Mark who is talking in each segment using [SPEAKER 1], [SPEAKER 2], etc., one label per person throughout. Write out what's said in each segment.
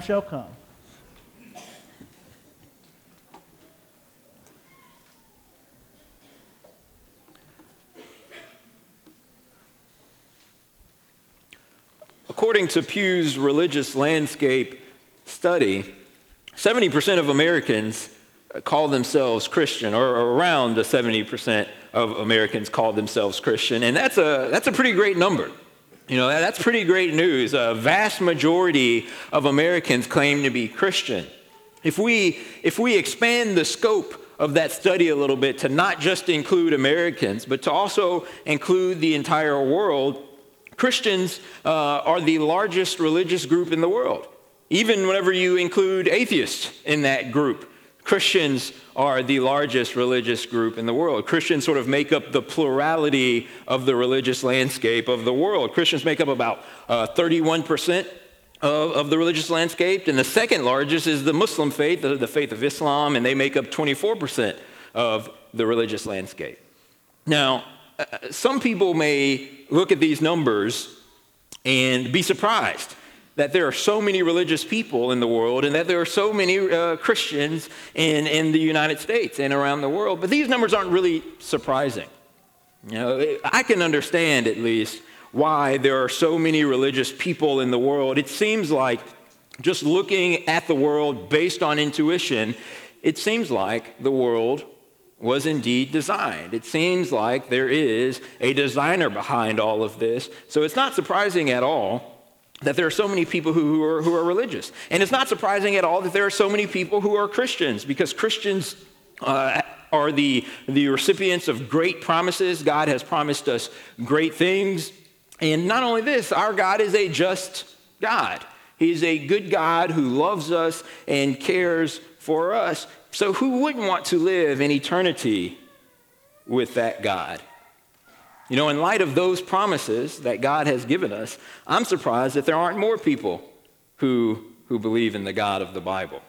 [SPEAKER 1] time shall come.
[SPEAKER 2] According to Pew's religious landscape study, 70% of Americans call themselves Christian, or around 70% of Americans call themselves Christian, and that's a, that's a pretty great number. You know, that's pretty great news. A vast majority of Americans claim to be Christian. If we, if we expand the scope of that study a little bit to not just include Americans, but to also include the entire world, Christians uh, are the largest religious group in the world. Even whenever you include atheists in that group, Christians are the largest religious group in the world. Christians sort of make up the plurality of the religious landscape of the world. Christians make up about uh, 31% of, of, the religious landscape, and the second largest is the Muslim faith, the, the faith of Islam, and they make up 24% of the religious landscape. Now, uh, some people may look at these numbers and be surprised that there are so many religious people in the world and that there are so many uh, Christians in, in the United States and around the world. But these numbers aren't really surprising. You know, I can understand at least why there are so many religious people in the world. It seems like just looking at the world based on intuition, it seems like the world was indeed designed. It seems like there is a designer behind all of this. So it's not surprising at all that there are so many people who, who, are, who are religious. And it's not surprising at all that there are so many people who are Christians, because Christians uh, are the, the recipients of great promises. God has promised us great things. And not only this, our God is a just God. He's a good God who loves us and cares for us. So, who wouldn't want to live in eternity with that God? You know, in light of those promises that God has given us, I'm surprised that there aren't more people who, who believe in the God of the Bible.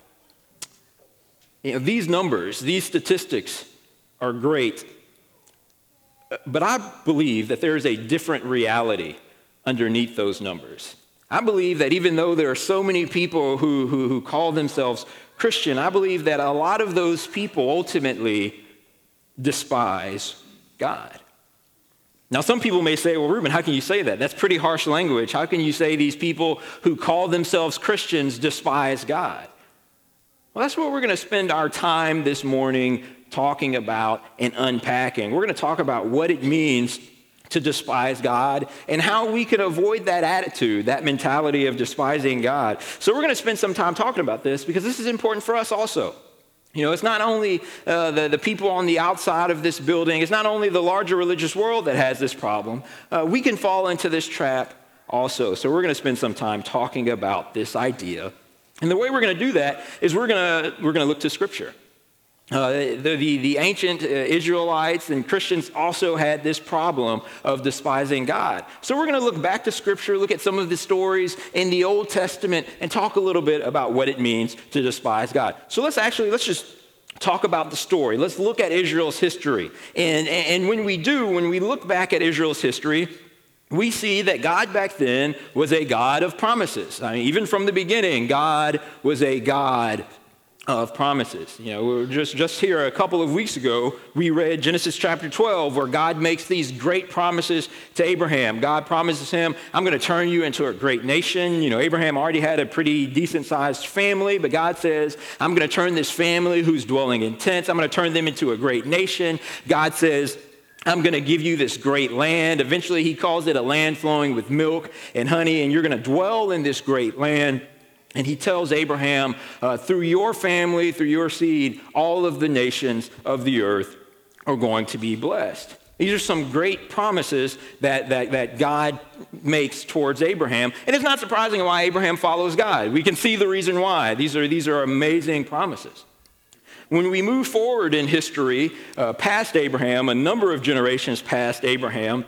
[SPEAKER 2] You know, these numbers, these statistics are great, but I believe that there is a different reality underneath those numbers. I believe that even though there are so many people who, who, who call themselves Christian, I believe that a lot of those people ultimately despise God. Now, some people may say, well, Reuben, how can you say that? That's pretty harsh language. How can you say these people who call themselves Christians despise God? Well, that's what we're going to spend our time this morning talking about and unpacking. We're going to talk about what it means to despise God and how we can avoid that attitude, that mentality of despising God. So, we're going to spend some time talking about this because this is important for us also. You know, it's not only uh, the, the people on the outside of this building, it's not only the larger religious world that has this problem. Uh, we can fall into this trap also. So, we're going to spend some time talking about this idea. And the way we're going to do that is we're going to, we're going to look to Scripture. Uh, the, the, the, ancient uh, Israelites and Christians also had this problem of despising God. So we're going to look back to Scripture, look at some of the stories in the Old Testament, and talk a little bit about what it means to despise God. So let's actually, let's just talk about the story. Let's look at Israel's history. And, and when we do, when we look back at Israel's history, we see that God back then was a God of promises. I mean, even from the beginning, God was a God of promises. You know, just, just here a couple of weeks ago, we read Genesis chapter 12, where God makes these great promises to Abraham. God promises him, I'm going to turn you into a great nation. You know, Abraham already had a pretty decent sized family, but God says, I'm going to turn this family who's dwelling in tents, I'm going to turn them into a great nation. God says, I'm going to give you this great land. Eventually, he calls it a land flowing with milk and honey, and you're going to dwell in this great land. And he tells Abraham, uh, through your family, through your seed, all of the nations of the earth are going to be blessed. These are some great promises that, that, that God makes towards Abraham. And it's not surprising why Abraham follows God. We can see the reason why. These are, these are amazing promises. When we move forward in history, uh, past Abraham, a number of generations past Abraham,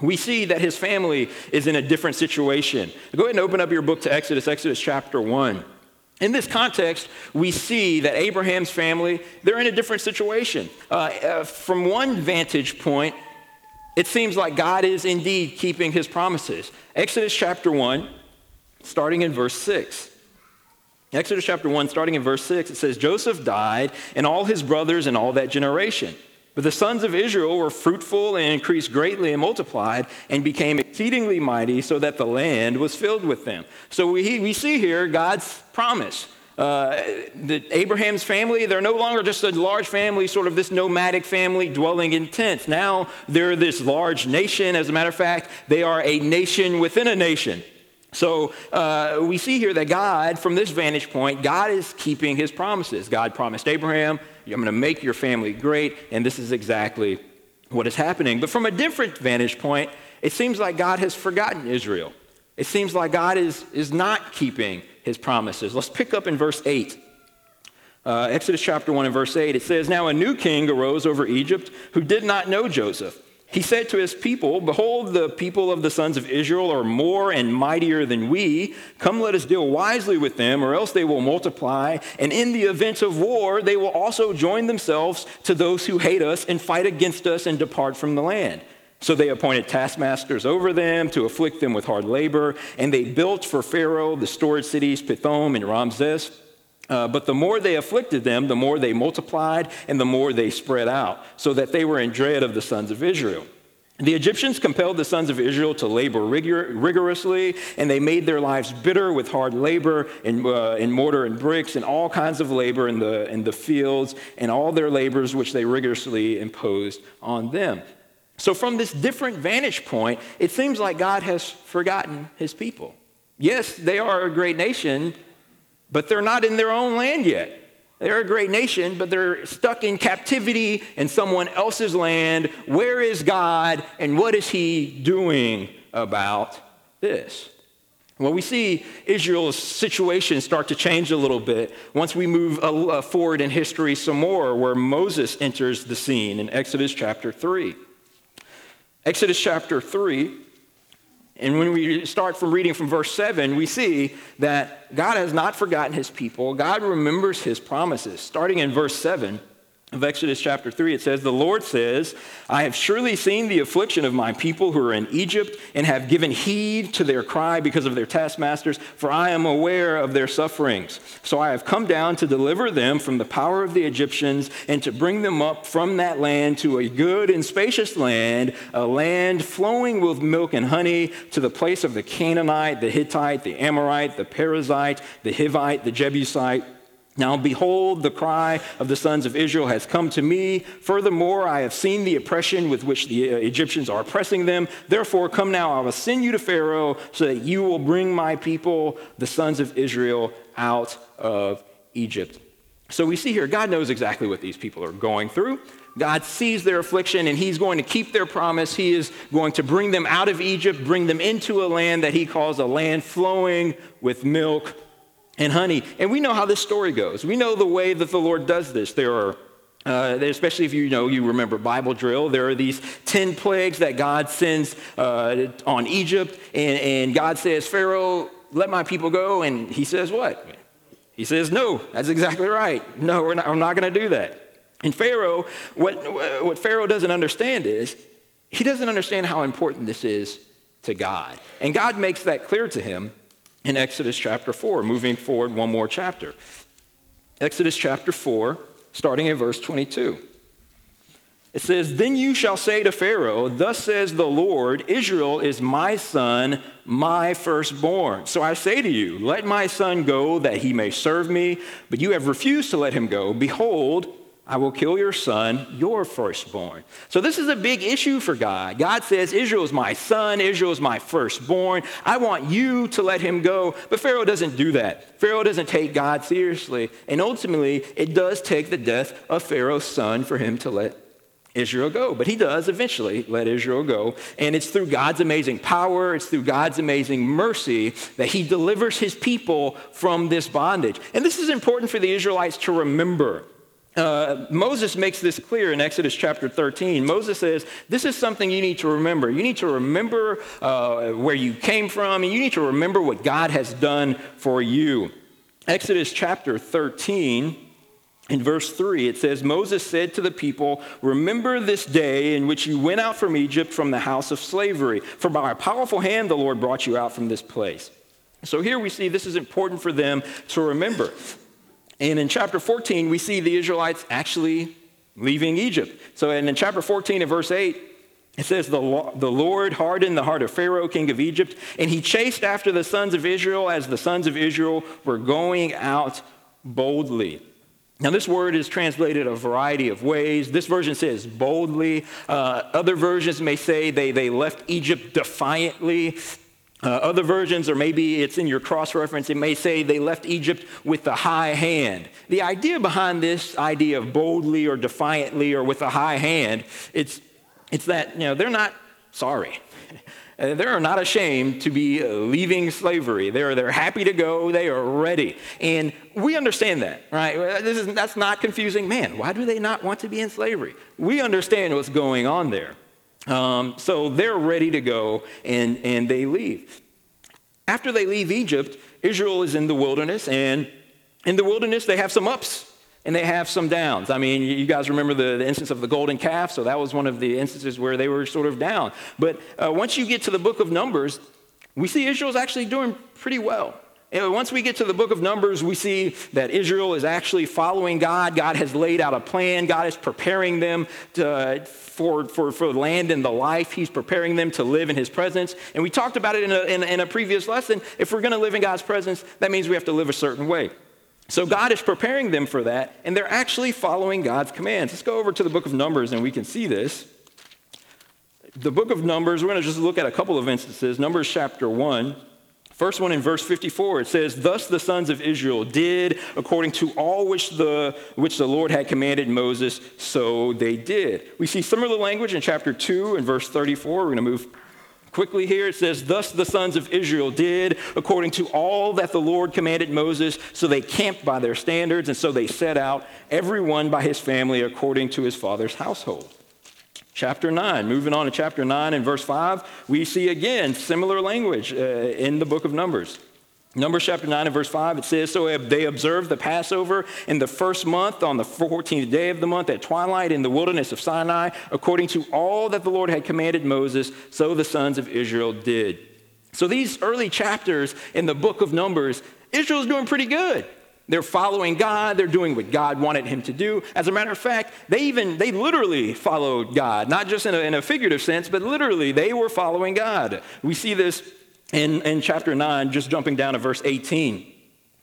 [SPEAKER 2] we see that his family is in a different situation. Go ahead and open up your book to Exodus, Exodus chapter 1. In this context, we see that Abraham's family, they're in a different situation. Uh, uh, from one vantage point, it seems like God is indeed keeping his promises. Exodus chapter 1, starting in verse 6. Exodus chapter 1, starting in verse 6, it says, Joseph died, and all his brothers and all that generation. But the sons of Israel were fruitful and increased greatly and multiplied and became exceedingly mighty, so that the land was filled with them. So we, we see here God's promise. Uh, the, Abraham's family, they're no longer just a large family, sort of this nomadic family dwelling in tents. Now they're this large nation. As a matter of fact, they are a nation within a nation. So uh, we see here that God, from this vantage point, God is keeping his promises. God promised Abraham, I'm going to make your family great, and this is exactly what is happening. But from a different vantage point, it seems like God has forgotten Israel. It seems like God is, is not keeping his promises. Let's pick up in verse 8. Uh, Exodus chapter 1 and verse 8, it says, Now a new king arose over Egypt who did not know Joseph. He said to his people, Behold, the people of the sons of Israel are more and mightier than we. Come, let us deal wisely with them, or else they will multiply. And in the event of war, they will also join themselves to those who hate us and fight against us and depart from the land. So they appointed taskmasters over them to afflict them with hard labor, and they built for Pharaoh the stored cities Pithom and Ramses. Uh, but the more they afflicted them, the more they multiplied and the more they spread out, so that they were in dread of the sons of Israel. The Egyptians compelled the sons of Israel to labor rigor- rigorously, and they made their lives bitter with hard labor in, uh, mortar and bricks and all kinds of labor in the, in the fields and all their labors which they rigorously imposed on them. So, from this different vantage point, it seems like God has forgotten his people. Yes, they are a great nation, but they're not in their own land yet. They're a great nation, but they're stuck in captivity in someone else's land. Where is God, and what is He doing about this? Well, we see Israel's situation start to change a little bit once we move uh, uh, forward in history some more, where Moses enters the scene in Exodus chapter 3. Exodus chapter 3 and when we start from reading from verse 7, we see that God has not forgotten his people. God remembers his promises. Starting in verse 7, of Exodus chapter 3, it says, The Lord says, I have surely seen the affliction of my people who are in Egypt and have given heed to their cry because of their taskmasters, for I am aware of their sufferings. So I have come down to deliver them from the power of the Egyptians and to bring them up from that land to a good and spacious land, a land flowing with milk and honey, to the place of the Canaanite, the Hittite, the Amorite, the Perizzite, the Hivite, the Jebusite now, behold, the cry of the sons of Israel has come to me. Furthermore, I have seen the oppression with which the uh, Egyptians are oppressing them. Therefore, come now, I will send you to Pharaoh so that you will bring my people, the sons of Israel, out of Egypt. So we see here, God knows exactly what these people are going through. God sees their affliction and he's going to keep their promise. He is going to bring them out of Egypt, bring them into a land that he calls a land flowing with milk and honey. And we know how this story goes. We know the way that the Lord does this. There are uh, especially if you know you remember Bible drill, there are these ten plagues that God sends uh, on Egypt, and, and God says, "Pharaoh, let my people go," and he says, "What?" He says, "No, that's exactly right. No, we're not, I'm not going to do that." And Pharaoh, what what Pharaoh doesn't understand is he doesn't understand how important this is to God, and God makes that clear to him in Exodus chapter 4, moving forward one more chapter. Exodus chapter 4, starting at verse 22. It says, Then you shall say to Pharaoh, Thus says the Lord, Israel is my son, my firstborn. So I say to you, Let my son go that he may serve me, but you have refused to let him go. Behold, I will kill your son, your firstborn. So, this is a big issue for God. God says, Israel is my son, Israel is my firstborn. I want you to let him go. But Pharaoh doesn't do that. Pharaoh doesn't take God seriously. And ultimately, it does take the death of Pharaoh's son for him to let Israel go. But he does eventually let Israel go. And it's through God's amazing power, it's through God's amazing mercy that he delivers his people from this bondage. And this is important for the Israelites to remember. Uh, Moses makes this clear in Exodus chapter 13. Moses says, This is something you need to remember. You need to remember uh, where you came from, and you need to remember what God has done for you. Exodus chapter 13, in verse 3, it says, Moses said to the people, Remember this day in which you went out from Egypt from the house of slavery. For by a powerful hand the Lord brought you out from this place. So here we see this is important for them to remember. And in chapter 14, we see the Israelites actually leaving Egypt. So and in chapter 14 and verse 8, it says, the, the Lord hardened the heart of Pharaoh, king of Egypt, and he chased after the sons of Israel as the sons of Israel were going out boldly. Now, this word is translated a variety of ways. This version says boldly. Uh, other versions may say they, they left Egypt defiantly. Uh, other versions, or maybe it's in your cross reference, it may say they left Egypt with a high hand. The idea behind this idea of boldly or defiantly or with a high hand, it's, it's that you know, they're not sorry. They're not ashamed to be uh, leaving slavery. They're, they're happy to go. They are ready. And we understand that, right? This is, that's not confusing. Man, why do they not want to be in slavery? We understand what's going on there. Um, so they're ready to go and, and they leave. After they leave Egypt, Israel is in the wilderness, and in the wilderness, they have some ups and they have some downs. I mean, you guys remember the, the, instance of the golden calf, so that was one of the instances where they were sort of down. But uh, once you get to the book of Numbers, we see Israel's actually doing pretty well. Once we get to the book of Numbers, we see that Israel is actually following God. God has laid out a plan. God is preparing them to, for, for, for land and the life. He's preparing them to live in His presence. And we talked about it in a, in, in a previous lesson. If we're going to live in God's presence, that means we have to live a certain way. So God is preparing them for that, and they're actually following God's commands. Let's go over to the book of Numbers and we can see this. The book of Numbers, we're going to just look at a couple of instances. Numbers chapter 1. First one in verse 54, it says, Thus the sons of Israel did according to all which the, which the Lord had commanded Moses, so they did. We see similar language in chapter 2 and verse 34. We're going to move quickly here. It says, Thus the sons of Israel did according to all that the Lord commanded Moses. So they camped by their standards, and so they set out, everyone by his family according to his father's household. Chapter 9, moving on to chapter 9 and verse 5, we see again similar language uh, in the book of Numbers. Numbers chapter 9 and verse 5, it says, So they observed the Passover in the first month, on the 14th day of the month, at twilight in the wilderness of Sinai, according to all that the Lord had commanded Moses, so the sons of Israel did. So these early chapters in the book of Numbers, Israel's doing pretty good. They're following God. They're doing what God wanted him to do. As a matter of fact, they even, they literally followed God, not just in a, in a figurative sense, but literally they were following God. We see this in, in chapter 9, just jumping down to verse 18.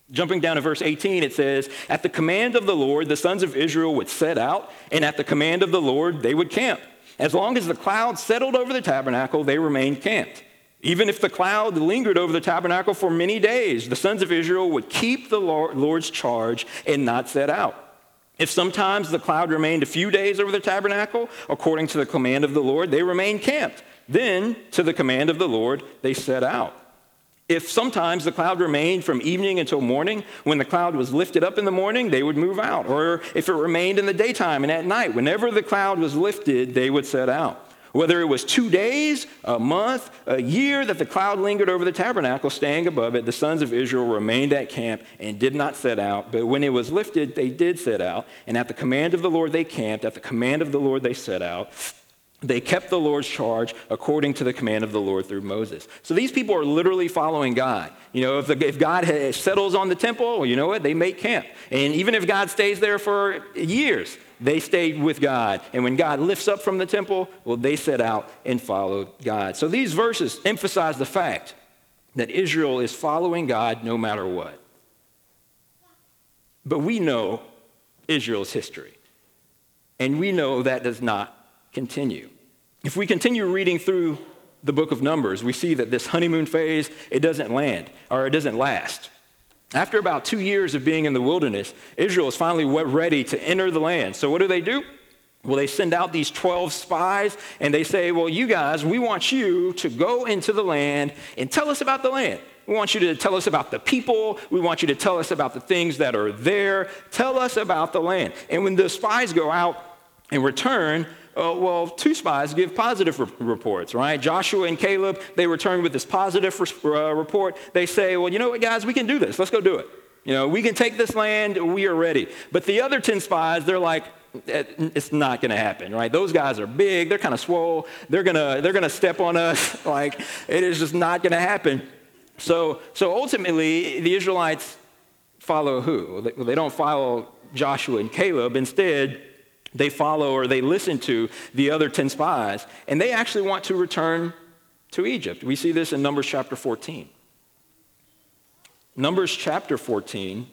[SPEAKER 2] Jumping down to verse 18, it says, At the command of the Lord, the sons of Israel would set out, and at the command of the Lord, they would camp. As long as the cloud settled over the tabernacle, they remained camped. Even if the cloud lingered over the tabernacle for many days, the sons of Israel would keep the Lord's charge and not set out. If sometimes the cloud remained a few days over the tabernacle, according to the command of the Lord, they remained camped. Then, to the command of the Lord, they set out. If sometimes the cloud remained from evening until morning, when the cloud was lifted up in the morning, they would move out. Or if it remained in the daytime and at night, whenever the cloud was lifted, they would set out. Whether it was two days, a month, a year that the cloud lingered over the tabernacle, staying above it, the sons of Israel remained at camp and did not set out. But when it was lifted, they did set out. And at the command of the Lord, they camped. At the command of the Lord, they set out. They kept the Lord's charge according to the command of the Lord through Moses. So these people are literally following God. You know, if, the, if God settles on the temple, well, you know what? They make camp. And even if God stays there for years, they stayed with God. And when God lifts up from the temple, well, they set out and followed God. So these verses emphasize the fact that Israel is following God no matter what. But we know Israel's history. And we know that does not continue. If we continue reading through the book of Numbers, we see that this honeymoon phase, it doesn't land or it doesn't last. After about two years of being in the wilderness, Israel is finally ready to enter the land. So, what do they do? Well, they send out these 12 spies and they say, Well, you guys, we want you to go into the land and tell us about the land. We want you to tell us about the people. We want you to tell us about the things that are there. Tell us about the land. And when the spies go out and return, uh, well, two spies give positive re- reports, right? Joshua and Caleb, they return with this positive re- uh, report. They say, well, you know what, guys, we can do this. Let's go do it. You know, we can take this land. We are ready. But the other 10 spies, they're like, eh, it's not going to happen, right? Those guys are big. They're kind of swole. They're going to they're to step on us. like, it is just not going to happen. So, so ultimately, the Israelites follow who? They don't follow Joshua and Caleb. Instead, they follow or they listen to the other 10 spies, and they actually want to return to Egypt. We see this in Numbers chapter 14. Numbers chapter 14,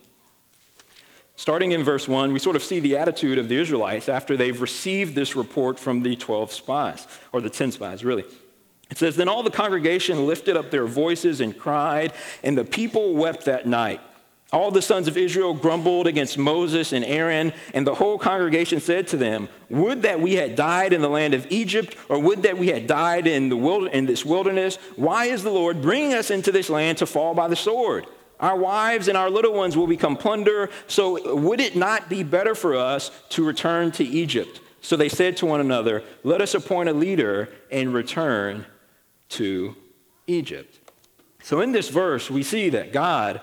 [SPEAKER 2] starting in verse 1, we sort of see the attitude of the Israelites after they've received this report from the 12 spies, or the 10 spies, really. It says, Then all the congregation lifted up their voices and cried, and the people wept that night. All the sons of Israel grumbled against Moses and Aaron, and the whole congregation said to them, Would that we had died in the land of Egypt, or would that we had died in, the wild- in this wilderness? Why is the Lord bringing us into this land to fall by the sword? Our wives and our little ones will become plunder, so would it not be better for us to return to Egypt? So they said to one another, Let us appoint a leader and return to Egypt. So in this verse, we see that God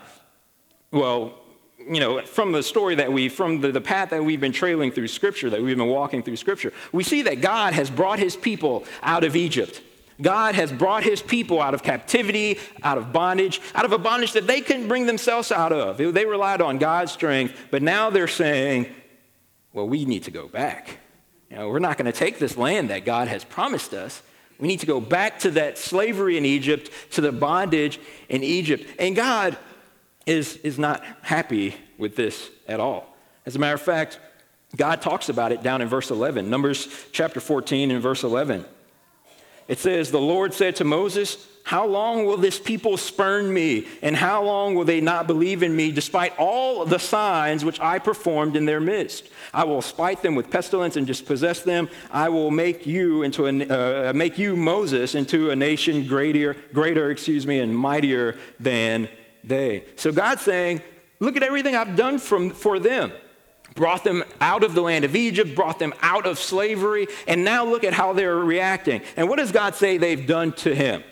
[SPEAKER 2] well, you know, from the story that we, from the, the path that we've been trailing through Scripture, that we've been walking through Scripture, we see that God has brought his people out of Egypt. God has brought his people out of captivity, out of bondage, out of a bondage that they couldn't bring themselves out of. They relied on God's strength, but now they're saying, well, we need to go back. You know, we're not going to take this land that God has promised us. We need to go back to that slavery in Egypt, to the bondage in Egypt. And God is, is not happy with this at all. As a matter of fact, God talks about it down in verse 11, Numbers chapter 14 and verse 11. It says, The Lord said to Moses, How long will this people spurn me? And how long will they not believe in me, despite all the signs which I performed in their midst? I will spite them with pestilence and dispossess them. I will make you into a, uh, make you Moses into a nation greater, greater, excuse me, and mightier than they. So God's saying, look at everything I've done from, for them. Brought them out of the land of Egypt, brought them out of slavery, and now look at how they're reacting. And what does God say they've done to him?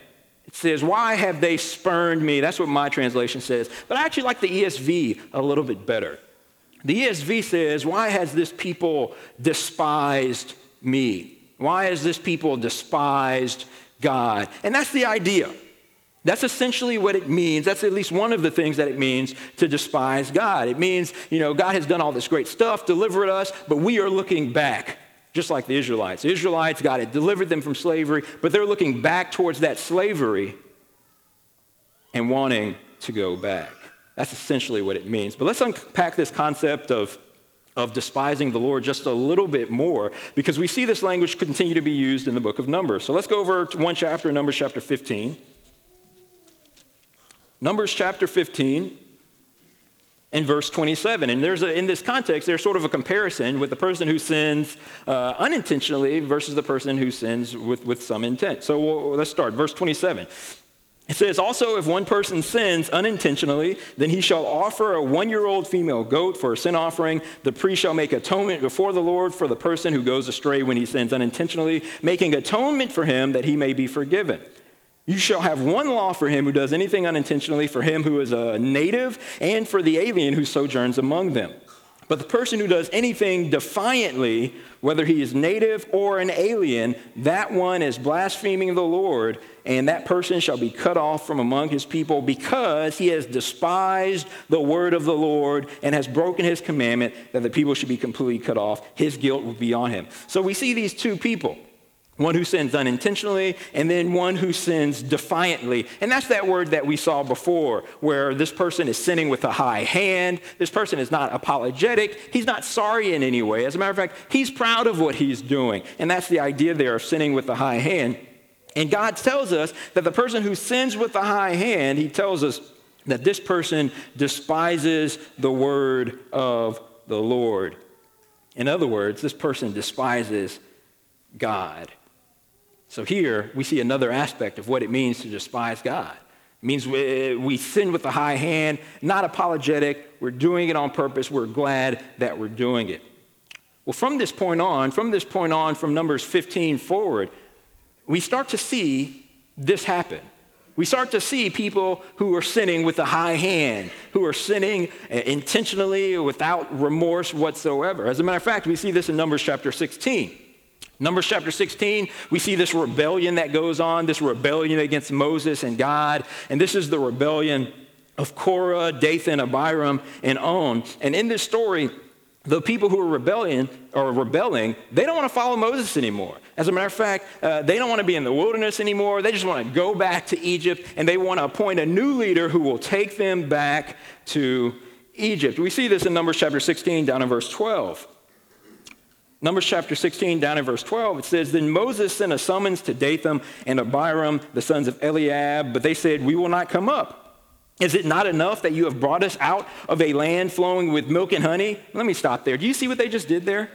[SPEAKER 2] It says, Why have they spurned me? That's what my translation says. But I actually like the ESV a little bit better. The ESV says, Why has this people despised me? Why has this people despised God? And that's the idea. That's essentially what it means. That's at least one of the things that it means to despise God. It means, you know, God has done all this great stuff, delivered us, but we are looking back, just like the Israelites. The Israelites, God had delivered them from slavery, but they're looking back towards that slavery and wanting to go back. That's essentially what it means. But let's unpack this concept of, of despising the Lord just a little bit more because we see this language continue to be used in the book of Numbers. So let's go over to one chapter, Numbers chapter 15. Numbers chapter 15 and verse 27. And there's a, in this context, there's sort of a comparison with the person who sins uh, unintentionally versus the person who sins with, with some intent. So we'll, let's start. Verse 27. It says, Also, if one person sins unintentionally, then he shall offer a one year old female goat for a sin offering. The priest shall make atonement before the Lord for the person who goes astray when he sins unintentionally, making atonement for him that he may be forgiven. You shall have one law for him who does anything unintentionally, for him who is a native, and for the alien who sojourns among them. But the person who does anything defiantly, whether he is native or an alien, that one is blaspheming the Lord, and that person shall be cut off from among his people because he has despised the word of the Lord and has broken his commandment that the people should be completely cut off. His guilt will be on him. So we see these two people one who sins unintentionally, and then one who sins defiantly. And that's that word that we saw before, where this person is sinning with a high hand. This person is not apologetic. He's not sorry in any way. As a matter of fact, he's proud of what he's doing. And that's the idea there of sinning with a high hand. And God tells us that the person who sins with a high hand, he tells us that this person despises the word of the Lord. In other words, this person despises God. So here we see another aspect of what it means to despise God. It means we, we sin with a high hand, not apologetic. We're doing it on purpose. We're glad that we're doing it. Well, from this point on, from this point on, from Numbers 15 forward, we start to see this happen. We start to see people who are sinning with a high hand, who are sinning uh, intentionally without remorse whatsoever. As a matter of fact, we see this in Numbers chapter 16. Numbers chapter 16, we see this rebellion that goes on, this rebellion against Moses and God. And this is the rebellion of Korah, Dathan, Abiram, and On. And in this story, the people who are rebellion or rebelling, they don't want to follow Moses anymore. As a matter of fact, uh, they don't want to be in the wilderness anymore. They just want to go back to Egypt and they want to appoint a new leader who will take them back to Egypt. We see this in Numbers chapter 16 down in verse 12. Numbers chapter 16, down in verse 12, it says, Then Moses sent a summons to Dathan and Abiram, the sons of Eliab, but they said, We will not come up. Is it not enough that you have brought us out of a land flowing with milk and honey? Let me stop there. Do you see what they just did there?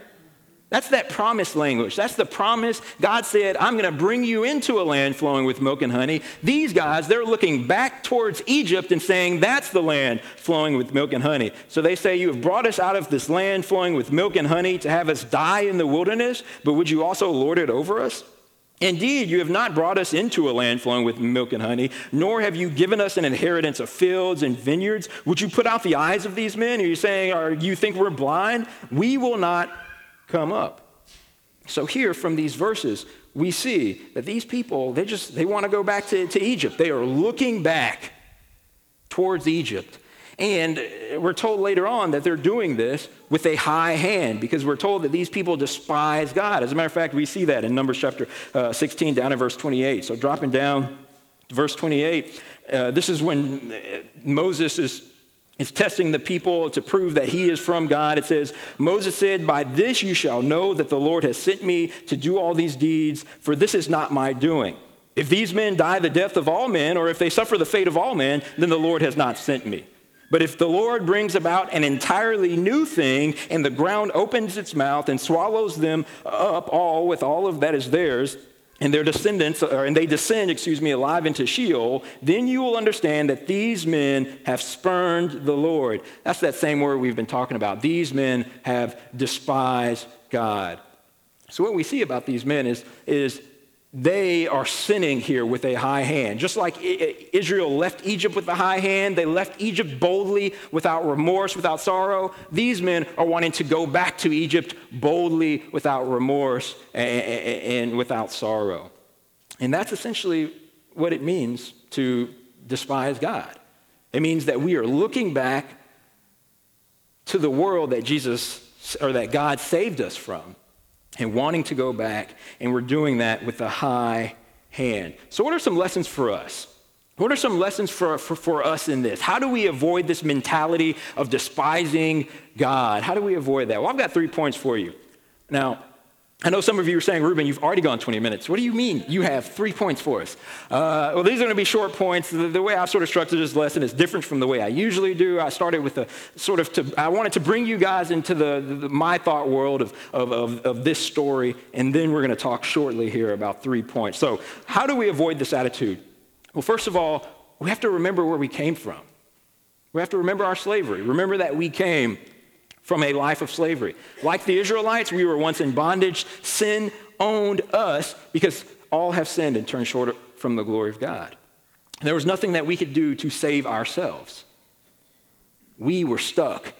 [SPEAKER 2] That's that promise language. That's the promise. God said, I'm going to bring you into a land flowing with milk and honey. These guys, they're looking back towards Egypt and saying, That's the land flowing with milk and honey. So they say, You have brought us out of this land flowing with milk and honey to have us die in the wilderness, but would you also lord it over us? Indeed, you have not brought us into a land flowing with milk and honey, nor have you given us an inheritance of fields and vineyards. Would you put out the eyes of these men? Are you saying, Are you think we're blind? We will not come up. So here from these verses, we see that these people, they just they want to go back to, to Egypt. They are looking back towards Egypt. And we're told later on that they're doing this with a high hand because we're told that these people despise God. As a matter of fact, we see that in Numbers chapter uh, 16, down in verse 28. So dropping down to verse 28, uh, this is when Moses is is testing the people to prove that he is from God. It says, Moses said, By this you shall know that the Lord has sent me to do all these deeds, for this is not my doing. If these men die the death of all men, or if they suffer the fate of all men, then the Lord has not sent me. But if the Lord brings about an entirely new thing, and the ground opens its mouth and swallows them up all with all of that is theirs, and their descendants, or, and they descend, excuse me, alive into Sheol, then you will understand that these men have spurned the Lord. That's that same word we've been talking about. These men have despised God. So what we see about these men is, is they are sinning here with a high hand. Just like Israel left Egypt with a high hand, they left Egypt boldly without remorse, without sorrow. These men are wanting to go back to Egypt boldly without remorse and without sorrow. And that's essentially what it means to despise God. It means that we are looking back to the world that Jesus or that God saved us from and wanting to go back, and we're doing that with a high hand. So, what are some lessons for us? What are some lessons for, for, for us in this? How do we avoid this mentality of despising God? How do we avoid that? Well, I've got three points for you. Now, I know some of you are saying, Reuben, you've already gone 20 minutes. What do you mean you have three points for us? Uh, well, these are going to be short points. The, the, way I've sort of structured this lesson is different from the way I usually do. I started with a sort of, to, I wanted to bring you guys into the, the my thought world of, of, of, of this story, and then we're going to talk shortly here about three points. So, how do we avoid this attitude? Well, first of all, we have to remember where we came from. We have to remember our slavery. Remember that we came from a life of slavery. Like the Israelites, we were once in bondage. Sin owned us because all have sinned and turned short from the glory of God. There was nothing that we could do to save ourselves. We were stuck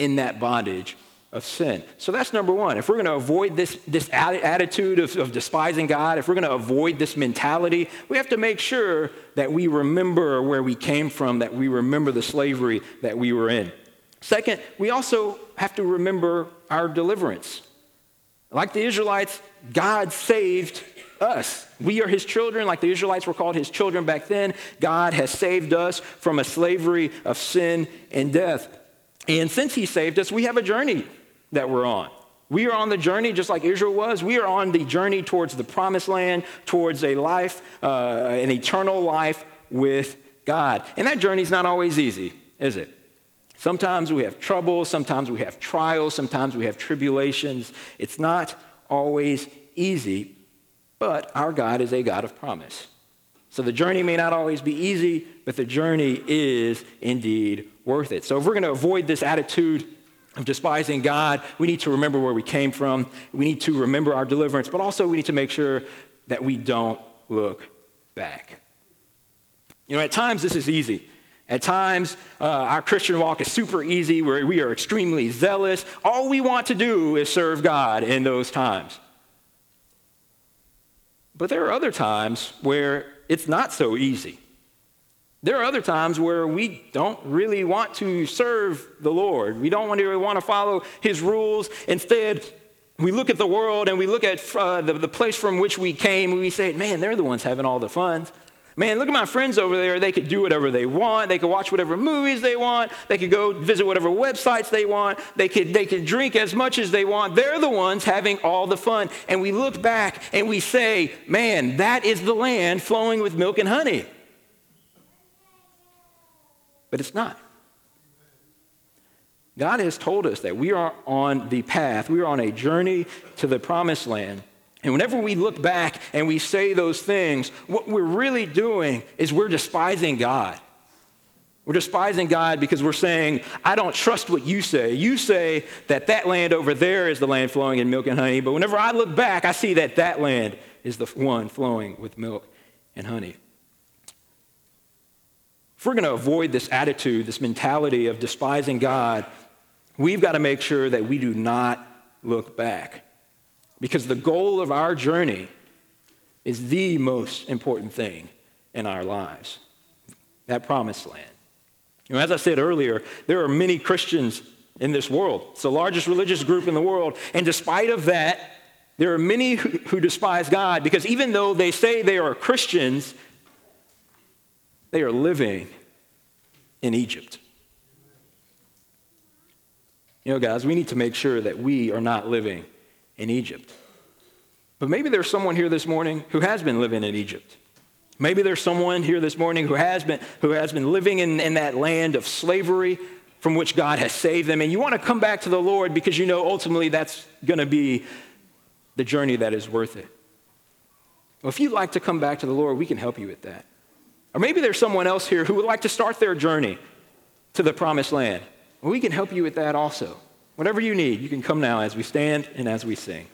[SPEAKER 2] in that bondage of sin. So that's number one. If we're going to avoid this, this attitude of, of despising God, if we're going to avoid this mentality, we have to make sure that we remember where we came from, that we remember the slavery that we were in. Second, we also have to remember our deliverance. Like the Israelites, God saved us. We are his children, like the Israelites were called his children back then. God has saved us from a slavery of sin and death. And since he saved us, we have a journey that we're on. We are on the journey just like Israel was. We are on the journey towards the promised land, towards a life, uh, an eternal life with God. And that journey is not always easy, is it? Sometimes we have trouble, sometimes we have trials, sometimes we have tribulations. It's not always easy, but our God is a God of promise. So the journey may not always be easy, but the journey is indeed worth it. So if we're going to avoid this attitude of despising God, we need to remember where we came from. We need to remember our deliverance, but also we need to make sure that we don't look back. You know, at times this is easy. At times, uh, our Christian walk is super easy, where we are extremely zealous. All we want to do is serve God in those times. But there are other times where it's not so easy. There are other times where we don't really want to serve the Lord. We don't really want to follow his rules. Instead, we look at the world and we look at uh, the, the place from which we came and we say, man, they're the ones having all the fun. Man, look at my friends over there. They could do whatever they want. They could watch whatever movies they want. They could go visit whatever websites they want. They could, they could drink as much as they want. They're the ones having all the fun. And we look back and we say, man, that is the land flowing with milk and honey. But it's not. God has told us that we are on the path, we are on a journey to the promised land. And whenever we look back and we say those things, what we're really doing is we're despising God. We're despising God because we're saying, I don't trust what you say. You say that that land over there is the land flowing in milk and honey, but whenever I look back, I see that that land is the one flowing with milk and honey. If we're going to avoid this attitude, this mentality of despising God, we've got to make sure that we do not look back. Because the goal of our journey is the most important thing in our lives that promised land. You know, as I said earlier, there are many Christians in this world. It's the largest religious group in the world. And despite of that, there are many who, who despise God because even though they say they are Christians, they are living in Egypt. You know, guys, we need to make sure that we are not living in Egypt. But maybe there's someone here this morning who has been living in Egypt. Maybe there's someone here this morning who has been, who has been living in, in that land of slavery from which God has saved them. And you want to come back to the Lord because you know ultimately that's going to be the journey that is worth it. Well, if you'd like to come back to the Lord, we can help you with that. Or maybe there's someone else here who would like to start their journey to the promised land. Well, we can help you with that also. Whatever you need, you can come now as we stand and as we sing.